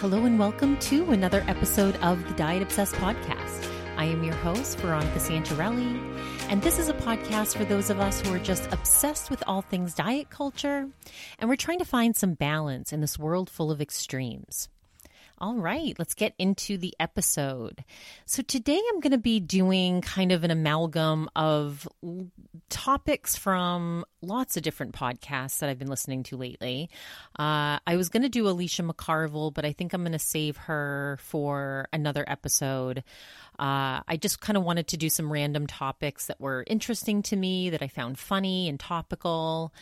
Hello and welcome to another episode of the Diet Obsessed podcast. I am your host, Veronica Santarelli, and this is a podcast for those of us who are just obsessed with all things diet culture, and we're trying to find some balance in this world full of extremes. All right, let's get into the episode. So, today I'm going to be doing kind of an amalgam of topics from lots of different podcasts that I've been listening to lately. Uh, I was going to do Alicia McCarville, but I think I'm going to save her for another episode. Uh, I just kind of wanted to do some random topics that were interesting to me, that I found funny and topical.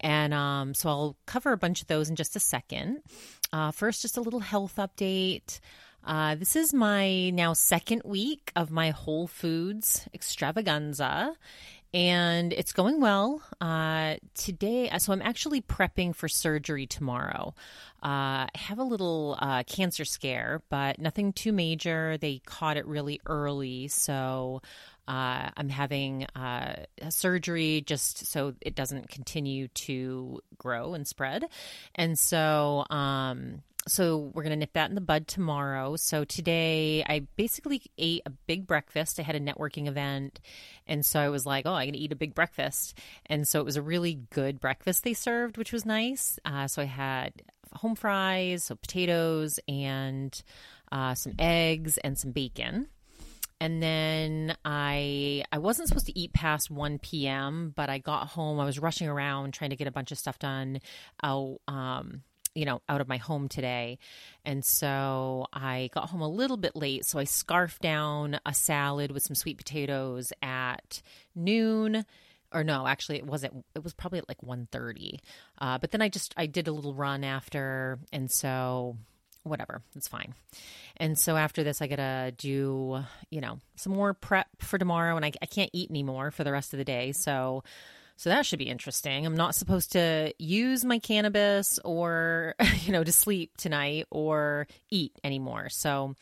And um, so I'll cover a bunch of those in just a second. Uh, first, just a little health update. Uh, this is my now second week of my Whole Foods extravaganza, and it's going well. Uh, today, so I'm actually prepping for surgery tomorrow. Uh, I have a little uh, cancer scare, but nothing too major. They caught it really early, so uh, I'm having uh, surgery just so it doesn't continue to grow and spread. And so, um, so we're going to nip that in the bud tomorrow. So today I basically ate a big breakfast. I had a networking event. And so I was like, oh, I'm going to eat a big breakfast. And so it was a really good breakfast they served, which was nice. Uh, so I had home fries, so potatoes, and uh, some eggs and some bacon and then I I wasn't supposed to eat past 1 p.m., but I got home. I was rushing around trying to get a bunch of stuff done out um you know out of my home today. And so I got home a little bit late, so I scarfed down a salad with some sweet potatoes at noon or no actually it wasn't it was probably at like 1.30 uh, but then i just i did a little run after and so whatever, it's fine. And so after this, I gotta do, you know, some more prep for tomorrow, and I, I can't eat anymore for the rest of the day. So, so that should be interesting. I'm not supposed to use my cannabis or, you know, to sleep tonight or eat anymore. So,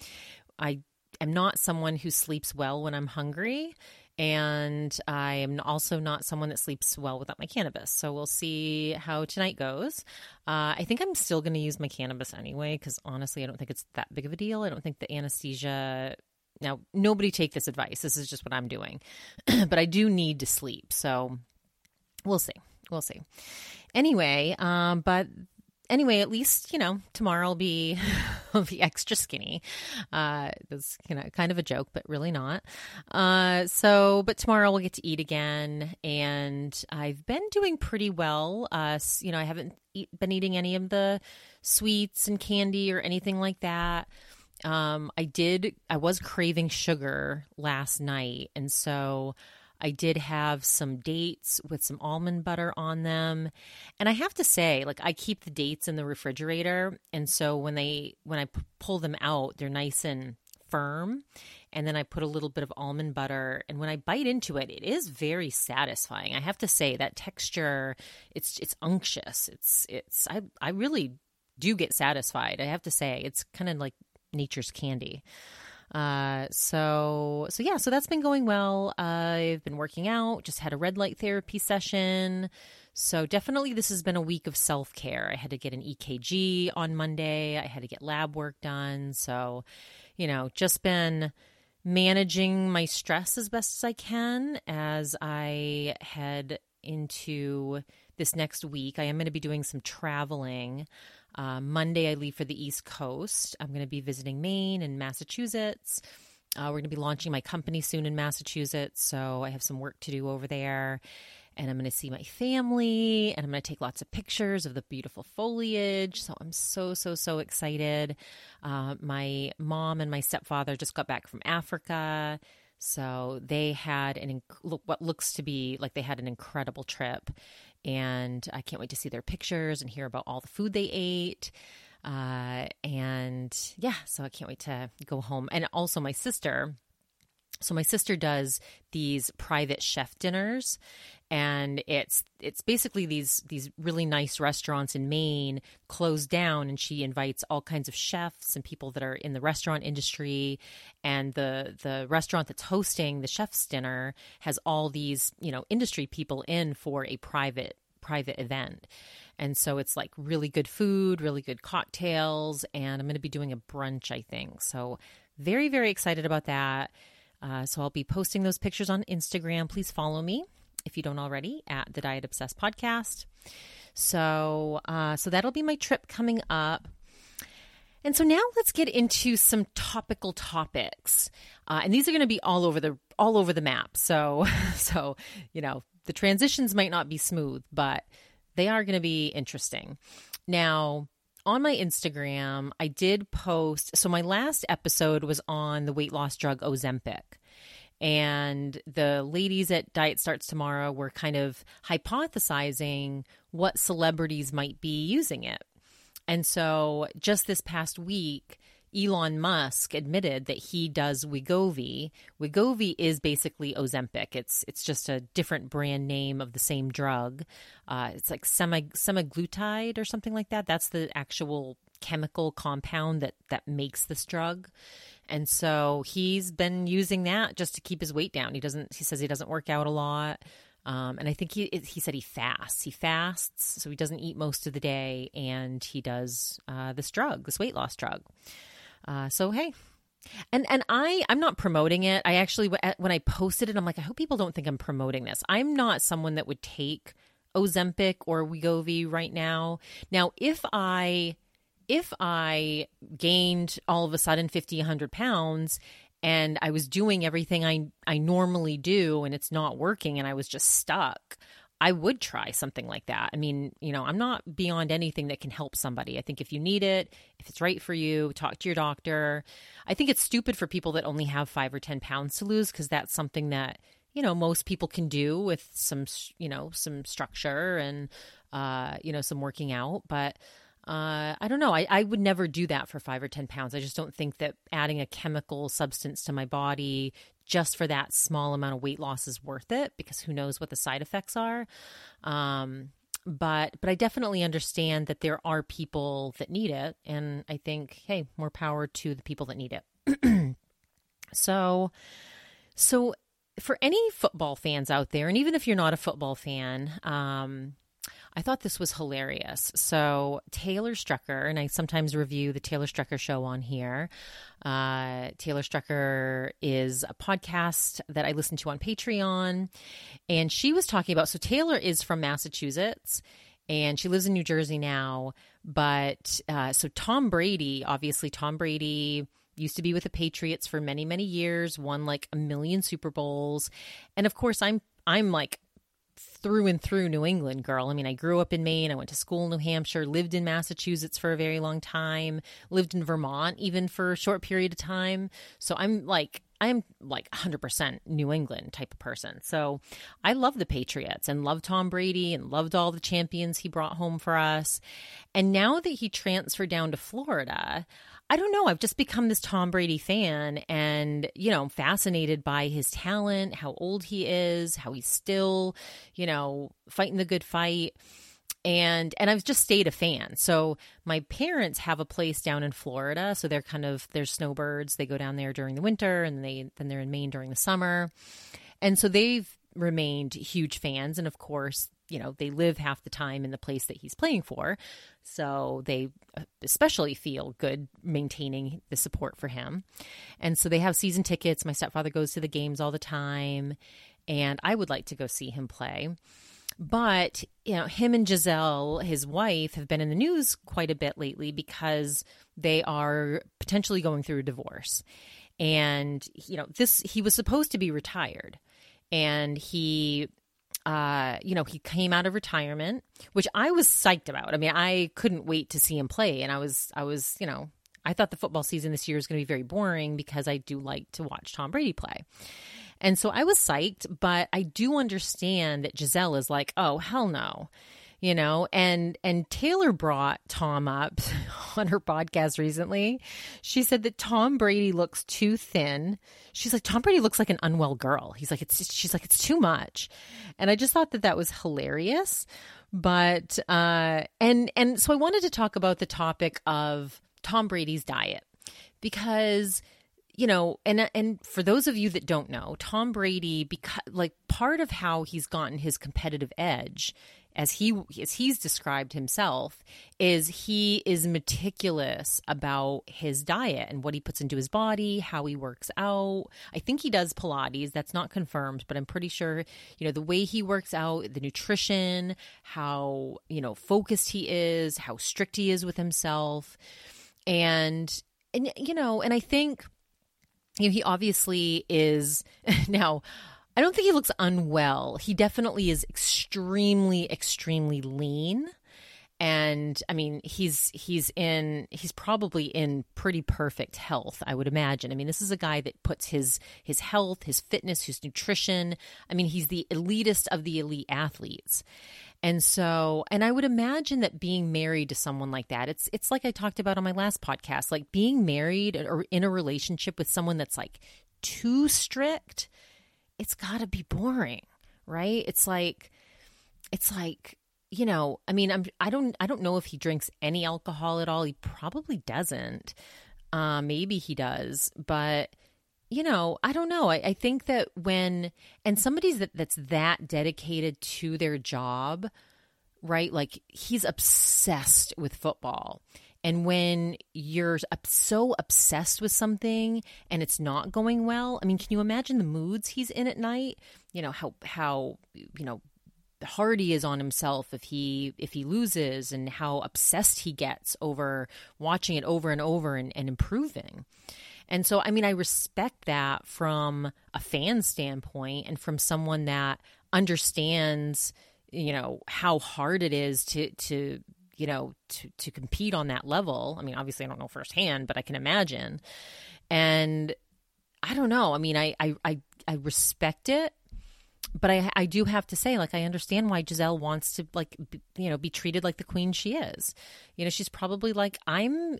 I am not someone who sleeps well when I'm hungry and I am also not someone that sleeps well without my cannabis. So we'll see how tonight goes. Uh, I think I'm still going to use my cannabis anyway because honestly, I don't think it's that big of a deal. I don't think the anesthesia. Now, nobody take this advice. This is just what I'm doing. but I do need to sleep. So we'll see. We'll see. Anyway, um, but anyway, at least you know tomorrow I'll be I'll be extra skinny. Uh, that's you know kind of a joke, but really not. Uh, so, but tomorrow we'll get to eat again, and I've been doing pretty well. Uh, you know, I haven't eat, been eating any of the sweets and candy or anything like that. Um, I did. I was craving sugar last night, and so I did have some dates with some almond butter on them. And I have to say, like I keep the dates in the refrigerator, and so when they when I p- pull them out, they're nice and firm. And then I put a little bit of almond butter, and when I bite into it, it is very satisfying. I have to say that texture, it's it's unctuous. It's it's I I really do get satisfied. I have to say, it's kind of like nature's candy. Uh, so so yeah, so that's been going well. I've been working out, just had a red light therapy session. So definitely this has been a week of self-care. I had to get an EKG on Monday. I had to get lab work done. So, you know, just been managing my stress as best as I can as I head into this next week. I am going to be doing some traveling. Uh, Monday, I leave for the East Coast. I'm going to be visiting Maine and Massachusetts. Uh, we're going to be launching my company soon in Massachusetts, so I have some work to do over there. And I'm going to see my family, and I'm going to take lots of pictures of the beautiful foliage. So I'm so, so, so excited. Uh, my mom and my stepfather just got back from Africa. So they had an what looks to be like they had an incredible trip, and I can't wait to see their pictures and hear about all the food they ate. Uh, and yeah, so I can't wait to go home. And also, my sister. So my sister does these private chef dinners, and it's it's basically these these really nice restaurants in Maine closed down and she invites all kinds of chefs and people that are in the restaurant industry and the the restaurant that's hosting the chef's dinner has all these you know industry people in for a private private event. And so it's like really good food, really good cocktails, and I'm going to be doing a brunch, I think. So very, very excited about that. Uh, so I'll be posting those pictures on Instagram. Please follow me if you don't already at the Diet Obsessed podcast. So, uh, so that'll be my trip coming up. And so now let's get into some topical topics, uh, and these are going to be all over the all over the map. So, so you know the transitions might not be smooth, but they are going to be interesting. Now, on my Instagram, I did post. So my last episode was on the weight loss drug Ozempic. And the ladies at Diet Starts Tomorrow were kind of hypothesizing what celebrities might be using it. And so just this past week, Elon Musk admitted that he does Wegovy. Wegovy is basically Ozempic. It's it's just a different brand name of the same drug. Uh, it's like semi semaglutide or something like that. That's the actual chemical compound that that makes this drug. And so he's been using that just to keep his weight down. He doesn't. He says he doesn't work out a lot. Um, and I think he he said he fasts. He fasts, so he doesn't eat most of the day, and he does uh, this drug, this weight loss drug. Uh, so hey, and and I I'm not promoting it. I actually when I posted it, I'm like, I hope people don't think I'm promoting this. I'm not someone that would take Ozempic or Wegovy right now. Now, if I if I gained all of a sudden 50, 100 pounds and I was doing everything I I normally do and it's not working and I was just stuck, I would try something like that. I mean, you know, I'm not beyond anything that can help somebody. I think if you need it, if it's right for you, talk to your doctor. I think it's stupid for people that only have five or 10 pounds to lose because that's something that, you know, most people can do with some, you know, some structure and, uh, you know, some working out. But, uh, I don't know. I, I would never do that for five or 10 pounds. I just don't think that adding a chemical substance to my body just for that small amount of weight loss is worth it because who knows what the side effects are. Um, but but I definitely understand that there are people that need it, and I think hey, more power to the people that need it. so so for any football fans out there, and even if you're not a football fan, um, I thought this was hilarious. So, Taylor Strecker, and I sometimes review the Taylor Strecker show on here. Uh, Taylor Strecker is a podcast that I listen to on Patreon. And she was talking about so, Taylor is from Massachusetts and she lives in New Jersey now. But uh, so, Tom Brady, obviously, Tom Brady used to be with the Patriots for many, many years, won like a million Super Bowls. And of course, I'm I'm like through and through New England girl. I mean, I grew up in Maine. I went to school in New Hampshire, lived in Massachusetts for a very long time, lived in Vermont even for a short period of time. So I'm like, I'm like 100% New England type of person. So I love the Patriots and love Tom Brady and loved all the champions he brought home for us. And now that he transferred down to Florida, I don't know. I've just become this Tom Brady fan and, you know, fascinated by his talent, how old he is, how he's still, you know, fighting the good fight. And and I've just stayed a fan. So my parents have a place down in Florida, so they're kind of they're snowbirds. They go down there during the winter and they then they're in Maine during the summer. And so they've remained huge fans and of course you know, they live half the time in the place that he's playing for. So they uh, especially feel good maintaining the support for him. And so they have season tickets. My stepfather goes to the games all the time. And I would like to go see him play. But, you know, him and Gisele, his wife, have been in the news quite a bit lately because they are potentially going through a divorce. And, you know, this, he was supposed to be retired and he uh, you know, he came out of retirement, which I was psyched about. I mean, I couldn't wait to see him play, and I was, I was, you know, I thought the football season this year is going to be very boring because I do like to watch Tom Brady play. And so I was psyched, but I do understand that Gisele is like, oh, hell no you know and and taylor brought tom up on her podcast recently. She said that tom brady looks too thin. She's like tom brady looks like an unwell girl. He's like it's she's like it's too much. And i just thought that that was hilarious. But uh and and so i wanted to talk about the topic of tom brady's diet because you know, and and for those of you that don't know, Tom Brady because like part of how he's gotten his competitive edge as he as he's described himself is he is meticulous about his diet and what he puts into his body how he works out. I think he does pilates. That's not confirmed but i'm pretty sure you know the way he works out the nutrition how you know focused he is how strict he is with himself. And and you know and i think you know, he obviously is now I don't think he looks unwell. He definitely is extremely, extremely lean. And I mean, he's he's in he's probably in pretty perfect health, I would imagine. I mean, this is a guy that puts his his health, his fitness, his nutrition. I mean, he's the elitist of the elite athletes. And so, and I would imagine that being married to someone like that, it's it's like I talked about on my last podcast, like being married or in a relationship with someone that's like too strict it's got to be boring, right? It's like it's like you know, I mean, I'm I don't I don't know if he drinks any alcohol at all. He probably doesn't. Uh, maybe he does, but you know, I don't know. I, I think that when and somebody's that that's that dedicated to their job, right? Like he's obsessed with football. And when you're so obsessed with something and it's not going well, I mean, can you imagine the moods he's in at night? You know, how, how, you know, hard he is on himself if he if he loses and how obsessed he gets over watching it over and over and, and improving. And so I mean I respect that from a fan standpoint and from someone that understands you know how hard it is to to you know, to to compete on that level. I mean, obviously I don't know firsthand, but I can imagine. And I don't know. I mean, I I I, I respect it, but I I do have to say, like, I understand why Gisele wants to like be, you know be treated like the queen she is. You know, she's probably like, I'm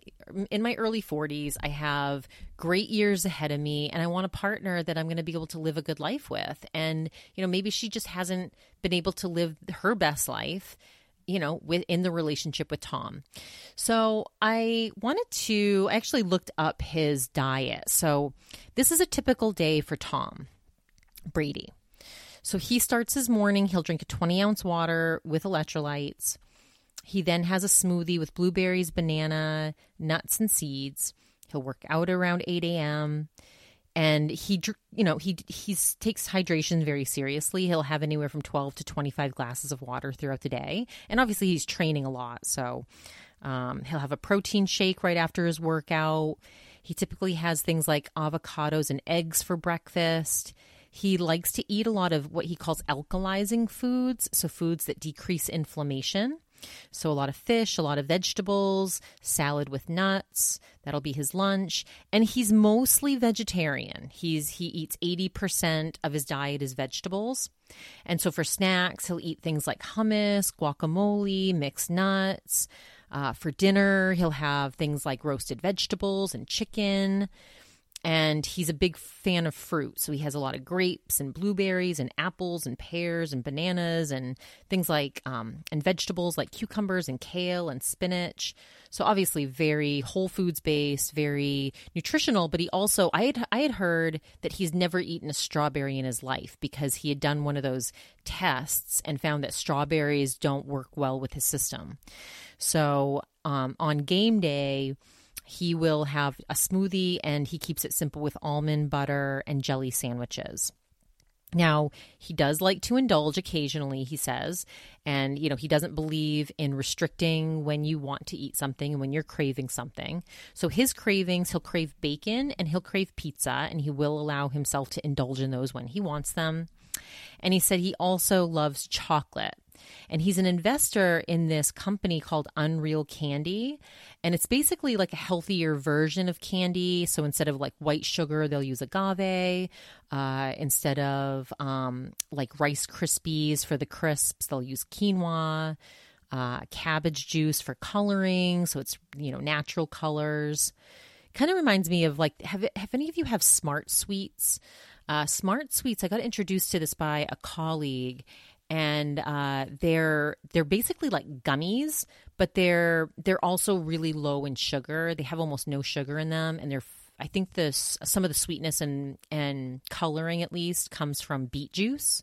in my early 40s. I have great years ahead of me, and I want a partner that I'm going to be able to live a good life with. And you know, maybe she just hasn't been able to live her best life you know, within the relationship with Tom. So I wanted to I actually looked up his diet. So this is a typical day for Tom Brady. So he starts his morning, he'll drink a 20 ounce water with electrolytes. He then has a smoothie with blueberries, banana, nuts, and seeds. He'll work out around 8 a.m and he you know he he takes hydration very seriously. He'll have anywhere from 12 to 25 glasses of water throughout the day. And obviously he's training a lot. So um, he'll have a protein shake right after his workout. He typically has things like avocados and eggs for breakfast. He likes to eat a lot of what he calls alkalizing foods so foods that decrease inflammation so, a lot of fish, a lot of vegetables, salad with nuts. That'll be his lunch. And he's mostly vegetarian. He's he eats 80% of his diet is vegetables. And so for snacks, he'll eat things like hummus, guacamole, mixed nuts. Uh, for dinner, he'll have things like roasted vegetables and chicken and he's a big fan of fruit. So he has a lot of grapes and blueberries and apples and pears and bananas and things like um, and vegetables like cucumbers and kale and spinach. So obviously very whole foods based, very nutritional. But he also I had I had heard that he's never eaten a strawberry in his life because he had done one of those tests and found that strawberries don't work well with his system. So um, on game day he will have a smoothie and he keeps it simple with almond butter and jelly sandwiches. Now, he does like to indulge occasionally, he says, and you know, he doesn't believe in restricting when you want to eat something and when you're craving something. So his cravings, he'll crave bacon and he'll crave pizza and he will allow himself to indulge in those when he wants them. And he said he also loves chocolate. And he's an investor in this company called Unreal Candy. And it's basically like a healthier version of candy. So instead of like white sugar, they'll use agave. Uh, instead of um, like Rice Krispies for the crisps, they'll use quinoa. Uh, cabbage juice for coloring. So it's, you know, natural colors. Kind of reminds me of like, have, have any of you have SmartSweets? Uh, SmartSweets, I got introduced to this by a colleague, and uh, they're they're basically like gummies, but they're they're also really low in sugar. They have almost no sugar in them, and they're I think this some of the sweetness and and coloring at least comes from beet juice,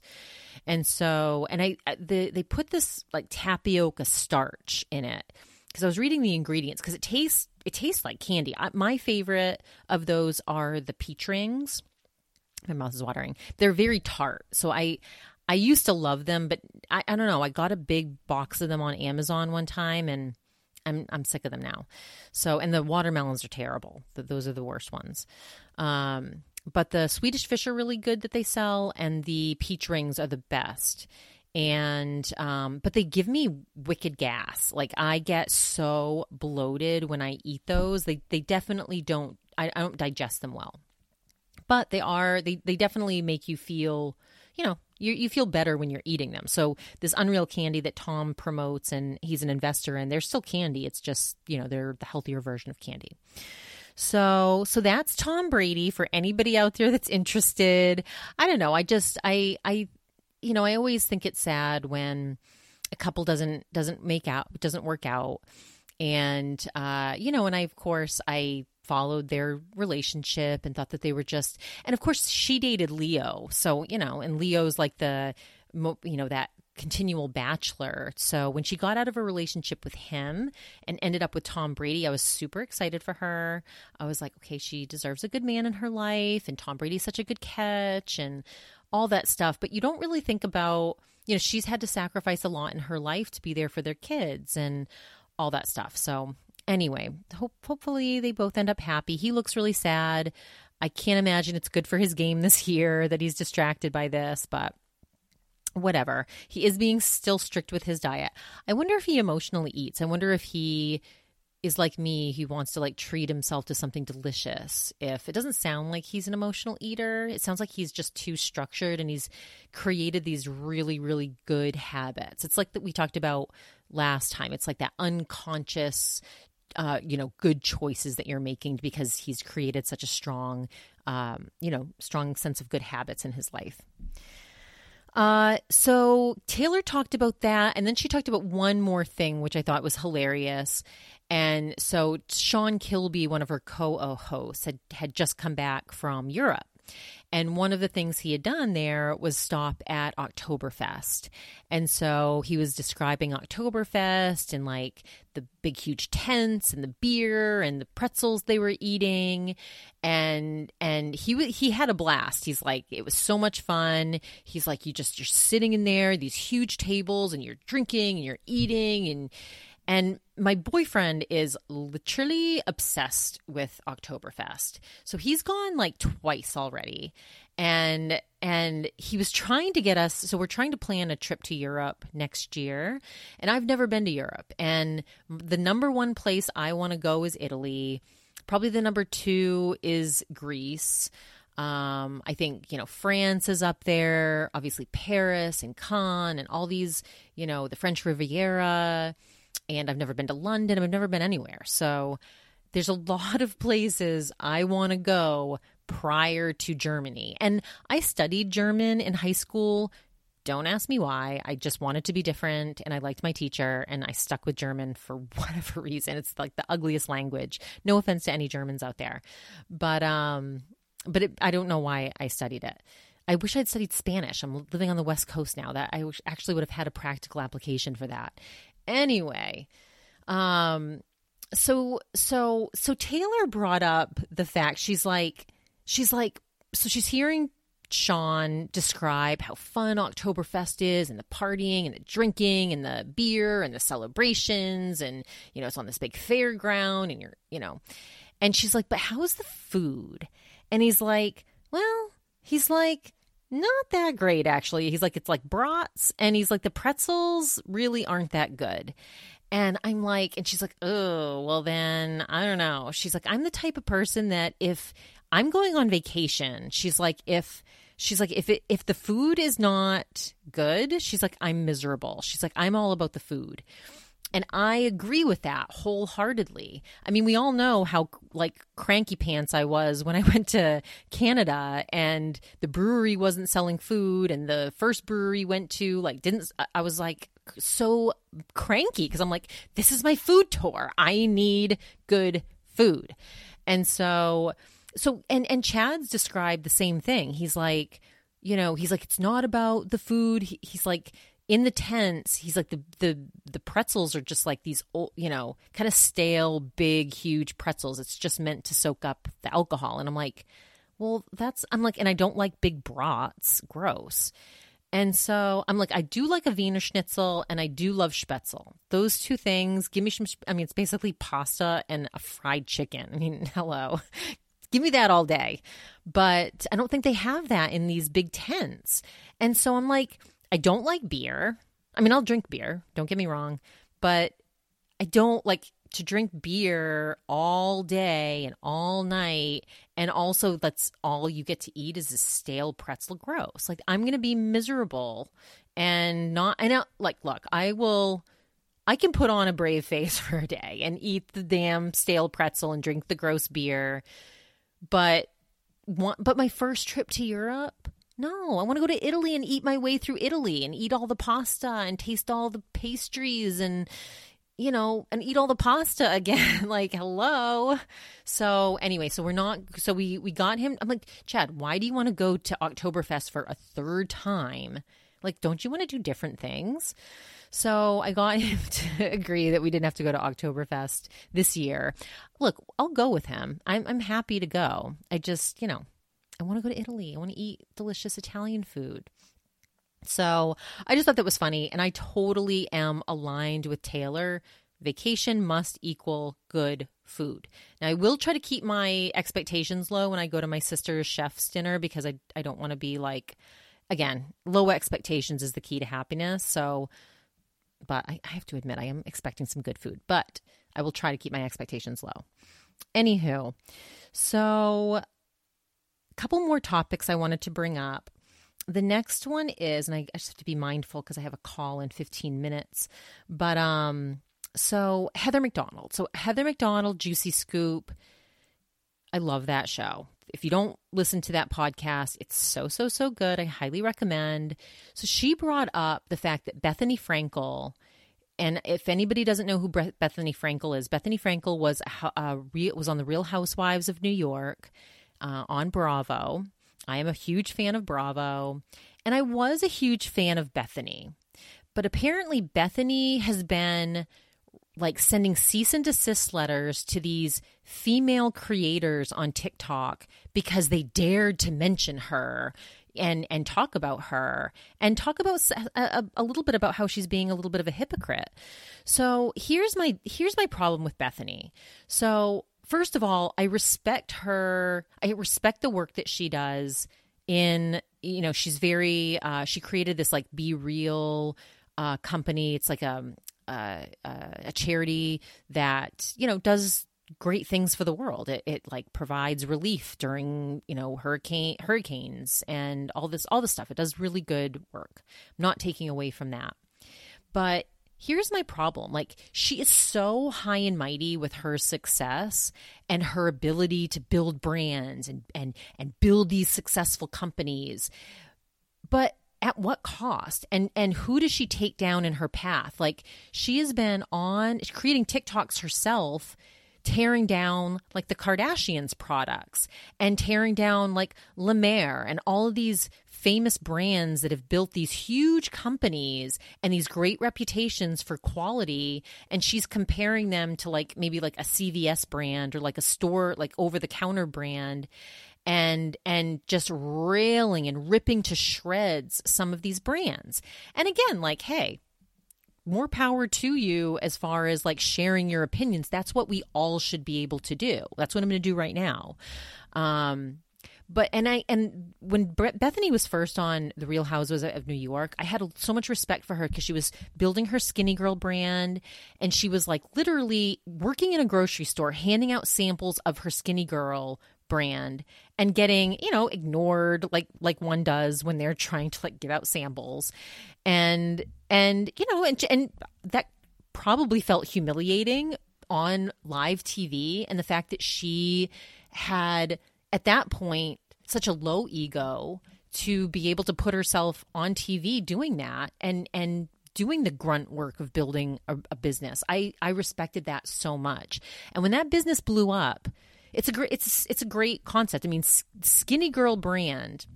and so and I the, they put this like tapioca starch in it because I was reading the ingredients because it tastes it tastes like candy. I, my favorite of those are the peach rings. My mouth is watering. They're very tart, so I I used to love them, but I, I don't know. I got a big box of them on Amazon one time and I'm I'm sick of them now. So and the watermelons are terrible. Those are the worst ones. Um, but the Swedish fish are really good that they sell, and the peach rings are the best. And um, but they give me wicked gas. Like I get so bloated when I eat those. They they definitely don't. I, I don't digest them well. But they are they they definitely make you feel you know you, you feel better when you're eating them. So this Unreal candy that Tom promotes and he's an investor in, they're still candy. It's just, you know, they're the healthier version of candy. So so that's Tom Brady for anybody out there that's interested. I don't know. I just I I you know, I always think it's sad when a couple doesn't doesn't make out doesn't work out. And uh, you know, and I of course I followed their relationship and thought that they were just and of course she dated Leo. So you know and Leo's like the you know that continual bachelor. So when she got out of a relationship with him and ended up with Tom Brady I was super excited for her. I was like okay she deserves a good man in her life and Tom Brady's such a good catch and all that stuff. But you don't really think about you know she's had to sacrifice a lot in her life to be there for their kids and all that stuff. So anyway, hope, hopefully they both end up happy. He looks really sad. I can't imagine it's good for his game this year that he's distracted by this, but whatever. He is being still strict with his diet. I wonder if he emotionally eats. I wonder if he is like me he wants to like treat himself to something delicious if it doesn't sound like he's an emotional eater it sounds like he's just too structured and he's created these really really good habits it's like that we talked about last time it's like that unconscious uh, you know, good choices that you're making because he's created such a strong, um, you know, strong sense of good habits in his life. Uh, so Taylor talked about that, and then she talked about one more thing, which I thought was hilarious. And so Sean Kilby, one of her co-hosts, had had just come back from Europe, and one of the things he had done there was stop at Oktoberfest. And so he was describing Oktoberfest and like the big, huge tents and the beer and the pretzels they were eating. And, and he, he had a blast. He's like, it was so much fun. He's like, you just, you're sitting in there, these huge tables and you're drinking and you're eating and, and my boyfriend is literally obsessed with Oktoberfest. So he's gone like twice already. And and he was trying to get us so we're trying to plan a trip to Europe next year. And I've never been to Europe. And the number one place I want to go is Italy. Probably the number 2 is Greece. Um, I think, you know, France is up there, obviously Paris and Cannes and all these, you know, the French Riviera and I've never been to London. I've never been anywhere. So there's a lot of places I want to go prior to Germany. And I studied German in high school. Don't ask me why. I just wanted to be different and I liked my teacher and I stuck with German for whatever reason. It's like the ugliest language. No offense to any Germans out there. But um but it, I don't know why I studied it. I wish I'd studied Spanish. I'm living on the West Coast now. That I actually would have had a practical application for that. Anyway, um, so so so Taylor brought up the fact she's like she's like so she's hearing Sean describe how fun Oktoberfest is and the partying and the drinking and the beer and the celebrations and you know it's on this big fairground and you're you know and she's like but how's the food and he's like well he's like not that great actually. He's like it's like brats and he's like the pretzels really aren't that good. And I'm like and she's like, "Oh, well then, I don't know." She's like, "I'm the type of person that if I'm going on vacation, she's like if she's like if it if the food is not good, she's like I'm miserable. She's like I'm all about the food. And I agree with that wholeheartedly. I mean, we all know how like cranky pants I was when I went to Canada and the brewery wasn't selling food and the first brewery went to like didn't I was like so cranky because I'm like this is my food tour. I need good food. And so so and and Chad's described the same thing. He's like, you know, he's like, it's not about the food. He, he's like, in the tents, he's like the the the pretzels are just like these old, you know, kind of stale, big, huge pretzels. It's just meant to soak up the alcohol. And I'm like, well, that's I'm like, and I don't like big brats. Gross. And so I'm like, I do like a Wiener Schnitzel and I do love Spätzle. Those two things, give me some. I mean, it's basically pasta and a fried chicken. I mean, hello, give me that all day. But I don't think they have that in these big tents. And so I'm like, I don't like beer. I mean, I'll drink beer, don't get me wrong, but I don't like to drink beer all day and all night. And also that's all you get to eat is a stale pretzel gross. Like i'm gonna be miserable and not i know like look i will i can put on a brave face for a day and eat the damn stale pretzel and drink the gross beer. But but my first trip to europe no, I want to go to Italy and eat my way through Italy and eat all the pasta and taste all the pastries and you know, and eat all the pasta again. like, hello. So anyway, so we're not so we we got him I'm like, Chad, why do you want to go to Oktoberfest for a third time? Like, don't you want to do different things? So I got him to agree that we didn't have to go to Oktoberfest this year. Look, I'll go with him. I'm I'm happy to go. I just, you know, I want to go to Italy. I want to eat delicious Italian food. So I just thought that was funny. And I totally am aligned with Taylor. Vacation must equal good food. Now, I will try to keep my expectations low when I go to my sister's chef's dinner because I, I don't want to be like, again, low expectations is the key to happiness. So, but I, I have to admit, I am expecting some good food, but I will try to keep my expectations low. Anywho, so couple more topics I wanted to bring up the next one is, and I, just have to be mindful because I have a call in 15 minutes. But um, so Heather McDonald. So Heather McDonald, Juicy Scoop. I love that show. If you don't listen to that podcast, it's so, so, so good. I highly recommend. So she brought up the fact that Bethenny Frankel, and if anybody doesn't know who Bethenny Frankel is, Bethenny Frankel was a, was on the Real Housewives of New York uh, on Bravo. I am a huge fan of Bravo, and I was a huge fan of Bethenny. But apparently, Bethenny has been like sending cease and desist letters to these female creators on TikTok because they dared to mention her and and talk about her and talk about a, a, little bit about how she's being a little bit of a hypocrite. So here's my here's my problem with Bethenny. So first of all, I respect her. I respect the work that she does. In you know, she's very. Uh, she created this like BeReal uh, company. It's like a, a a charity that you know does great things for the world. It, it like provides relief during you know hurricane hurricanes and all this all this stuff. It does really good work. I'm not taking away from that, but here's my problem. Like she is so high and mighty with her success and her ability to build brands and and and build these successful companies. But at what cost? And and who does she take down in her path? Like she has been on creating tiktoks herself tearing down like the Kardashians products and tearing down like Mer and all of these famous brands that have built these huge companies and these great reputations for quality and she's comparing them to like maybe like a CVS brand or like a store like over the counter brand and and just railing and ripping to shreds some of these brands. And again, like hey, more power to you as far as like sharing your opinions. That's what we all should be able to do. That's what I'm going to do right now. Um, but and I and when Bethenny was first on the Real Housewives of New York, I had so much respect for her because she was building her Skinny Girl brand, and she was like literally working in a grocery store, handing out samples of her Skinny Girl brand and getting you know ignored like like one does when they're trying to like give out samples. And and you know and and that probably felt humiliating on live TV and the fact that she had at that point such a low ego to be able to put herself on TV doing that and and doing the grunt work of building a, a, business. I I respected that so much. And when that business blew up, it's a great it's it's a great concept. I mean, Skinny Girl brand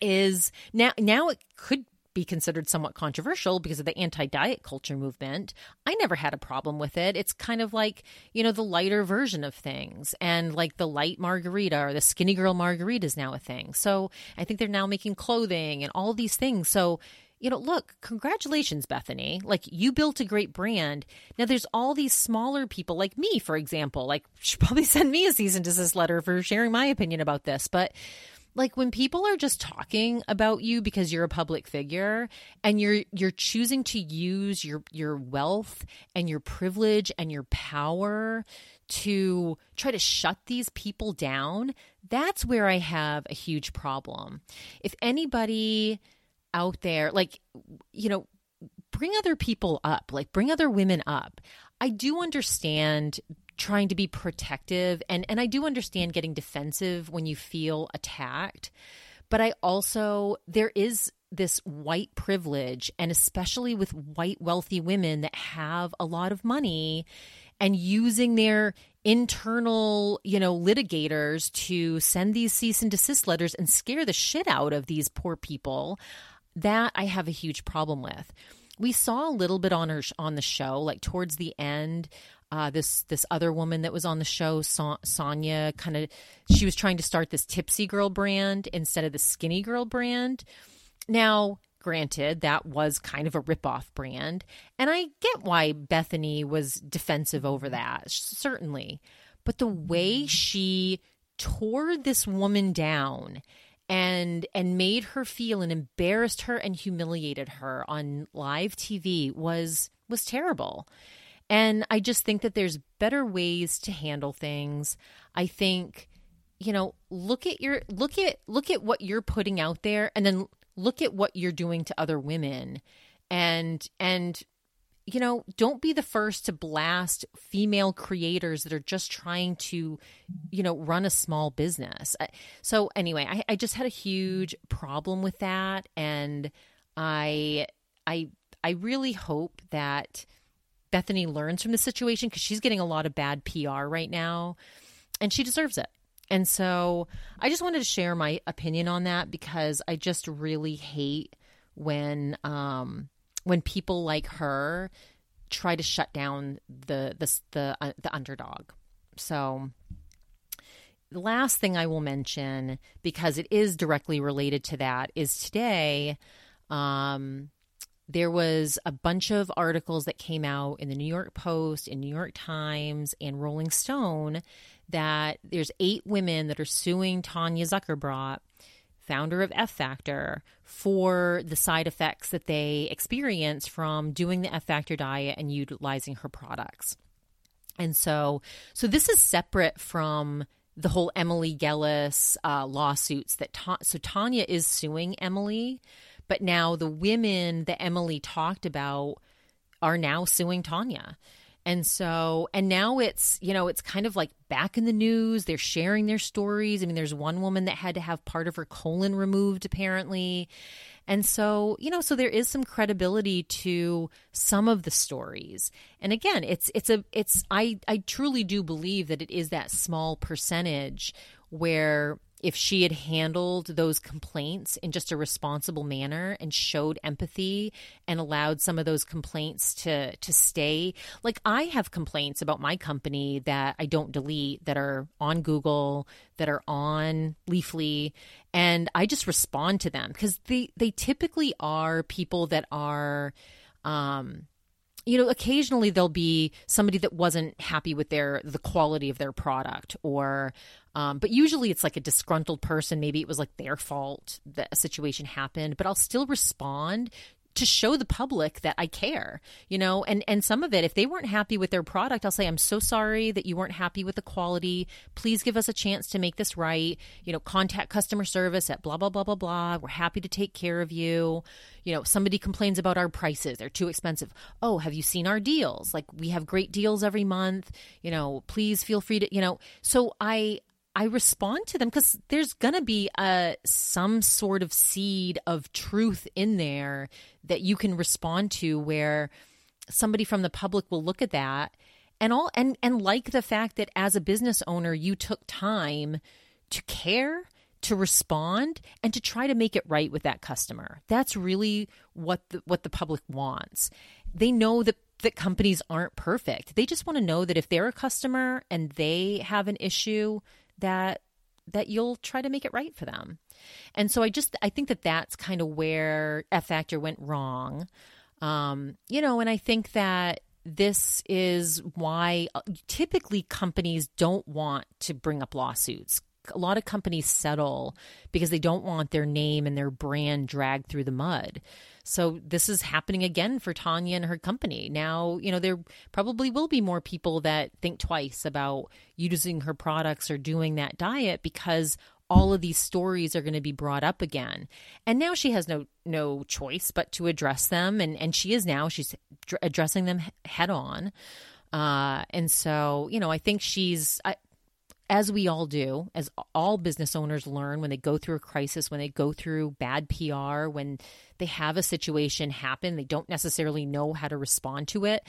is now now it could be considered somewhat controversial because of the anti diet culture movement. I never had a problem with it. It's kind of like, you know, the lighter version of things. And like the light margarita or the skinny girl margarita is now a thing. So I think they're now making clothing and all these things. So, you know, look, congratulations, Bethenny. Like you built a great brand. Now there's all these smaller people like me, for example. Like should probably send me a cease and desist letter for sharing my opinion about this. But like when people are just talking about you because you're a public figure and you're you're choosing to use your your wealth and your privilege and your power to try to shut these people down that's where i have a huge problem. If anybody out there like you know bring other people up like bring other women up. I do understand trying to be protective and and I do understand getting defensive when you feel attacked but I also there is this white privilege and especially with white wealthy women that have a lot of money and using their internal, you know, litigators to send these cease and desist letters and scare the shit out of these poor people, that I have a huge problem with. We saw a little bit on her on the show, like towards the end, uh, this this other woman that was on the show, Son- Sonja, kind of she was trying to start this tipsy girl brand instead of the skinny girl brand. Now, granted, that was kind of a ripoff brand, and I get why Bethenny was defensive over that, certainly. But the way she tore this woman down and and made her feel and embarrassed her and humiliated her on live TV was was terrible. And I just think that there's better ways to handle things. I think you know, look at your look at look at what you're putting out there and then look at what you're doing to other women and and you know, don't be the first to blast female creators that are just trying to, you know, run a small business. Uh, so, anyway, I, I just had a huge problem with that. And I, I, I really hope that Bethenny learns from the situation because she's getting a lot of bad PR right now and she deserves it. And so I just wanted to share my opinion on that because I just really hate when um when people like her try to shut down the the the, uh, the underdog. So the last thing I will mention because it is directly related to that is today um there was a bunch of articles that came out in the New York Post, in New York Times, and Rolling Stone that there's eight women that are suing Tanya Zuckerbrot, founder of FFactor, for the side effects that they experience from doing the FFactor diet and utilizing her products. And so, so this is separate from the whole Emily Gellis uh, lawsuits that ta- so Tanya is suing Emily but now the women that Emily talked about are now suing Tanya. And so, and now it's, you know, it's kind of like back in the news. They're sharing their stories. I mean, there's one woman that had to have part of her colon removed, apparently. And so, you know, so there is some credibility to some of the stories. And again, it's, it's a, it's, I, I truly do believe that it is that small percentage where if she had handled those complaints in just a responsible manner and showed empathy and allowed some of those complaints to to stay. Like i have complaints about my company that i don't delete that are on google that are on leafly and i just respond to them because they they typically are people that are um you know occasionally there'll be somebody that wasn't happy with their the quality of their product or um, but usually it's like a disgruntled person. Maybe it was like their fault that a situation happened but i'll still respond to show the public that I care, you know, and and some of it if they weren't happy with their product, I'll say I'm so sorry that you weren't happy with the quality. Please give us a chance to make this right. You know, contact customer service at blah blah blah blah blah. We're happy to take care of you. You know, somebody complains about our prices. They're too expensive. Oh, have you seen our deals? Like we have great deals every month. You know, please feel free to, you know. So I I respond to them because there's to be a, uh, some sort of seed of truth in there that you can respond to where somebody from the public will look at that and all and and like the fact that as a business owner you took time to care to respond and to try to make it right with that customer. That's really what the what the public wants. They know that that companies aren't perfect. They just want to know that if they're a customer and they have an issue that that you'll try to make it right for them and so i just i think that that's kind of where FFactor went wrong um, you know and i think that this is why uh, typically companies don't want to bring up lawsuits. A lot of companies settle because they don't want their name and their brand dragged through the mud. So this is happening again for Tanya and her company. Now, you know, there probably will be more people that think twice about using her products or doing that diet because all of these stories are going to be brought up again. And now she has no no choice but to address them and and she is now she's addressing them head on. Uh and so, you know, I think she's as we all do, as all business owners learn when they go through a crisis, when they go through bad PR, when they have a situation happen, they don't necessarily know how to respond to it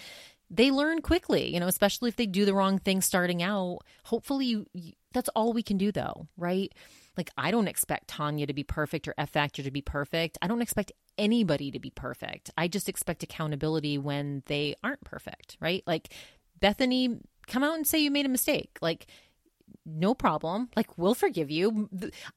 they learn quickly, you know, especially if they do the wrong thing starting out. Hopefully, you, you, that's all we can do, though, right? Like, I don't expect Tanya to be perfect or FFactor to be perfect. I don't expect anybody to be perfect. I just expect accountability when they aren't perfect, right? Like, Bethenny, come out and say you made a mistake. Like, no problem. Like we'll forgive you.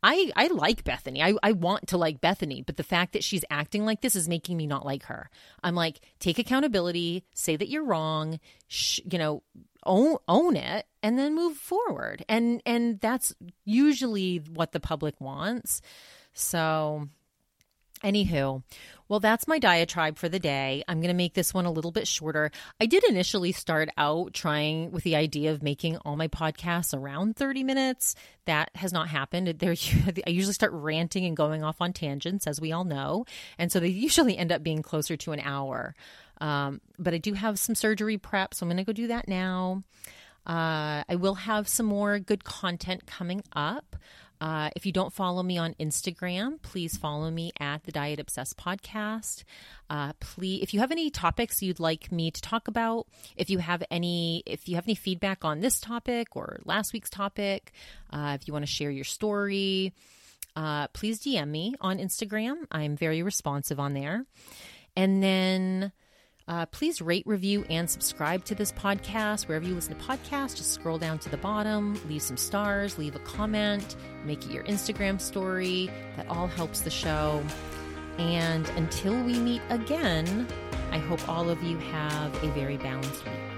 I I like Bethenny. I I want to like Bethenny, but the fact that she's acting like this is making me not like her. I'm like, take accountability, say that you're wrong, sh- you know, own own it and then move forward. And and that's usually what the public wants. So Anywho, well, that's my diatribe for the day. I'm going to make this one a little bit shorter. I did initially start out trying with the idea of making all my podcasts around 30 minutes. That has not happened. There, I usually start ranting and going off on tangents, as we all know. And so they usually end up being closer to an hour. Um, but I do have some surgery prep, so I'm going to go do that now. Uh, I will have some more good content coming up. Uh, if you don't follow me on Instagram, please follow me at the Diet Obsessed Podcast. Uh, please, if you have any topics you'd like me to talk about, if you have any, if you have any feedback on this topic or last week's topic, uh, if you want to share your story, uh, please DM me on Instagram. I'm very responsive on there. And then uh, please rate, review, and subscribe to this podcast. Wherever you listen to podcasts, just scroll down to the bottom, leave some stars, leave a comment, make it your Instagram story. That all helps the show. And until we meet again, I hope all of you have a very balanced week.